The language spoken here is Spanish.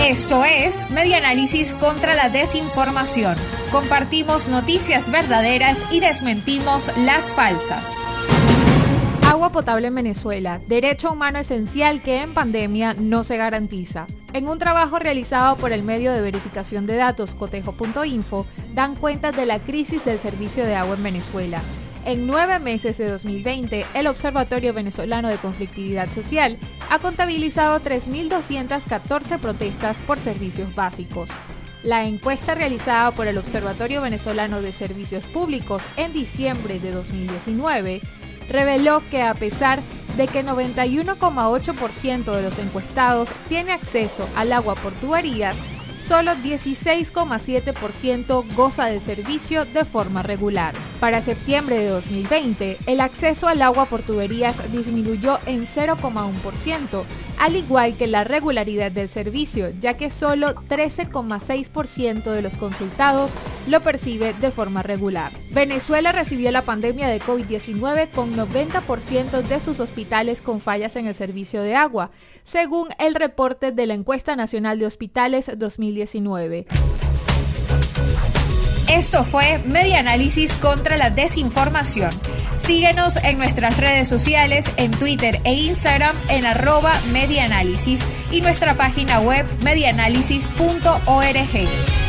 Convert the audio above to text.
Esto es Media Análisis contra la Desinformación. Compartimos noticias verdaderas y desmentimos las falsas. Agua potable en Venezuela, derecho humano esencial que en pandemia no se garantiza. En un trabajo realizado por el medio de verificación de datos cotejo.info, dan cuenta de la crisis del servicio de agua en Venezuela. En nueve meses de 2020, el Observatorio Venezolano de Conflictividad Social ha contabilizado 3.214 protestas por servicios básicos. La encuesta realizada por el Observatorio Venezolano de Servicios Públicos en diciembre de 2019 reveló que a pesar de que 91,8% de los encuestados tiene acceso al agua por tuberías, solo 16,7% goza del servicio de forma regular. Para septiembre de 2020, el acceso al agua por tuberías disminuyó en 0,1%, al igual que la regularidad del servicio, ya que solo 13,6% de los consultados lo percibe de forma regular. Venezuela recibió la pandemia de COVID-19 con 90% de sus hospitales con fallas en el servicio de agua, según el reporte de la Encuesta Nacional de Hospitales 2019. Esto fue Media Análisis contra la Desinformación. Síguenos en nuestras redes sociales, en Twitter e Instagram en arroba medianálisis y nuestra página web medianálisis.org.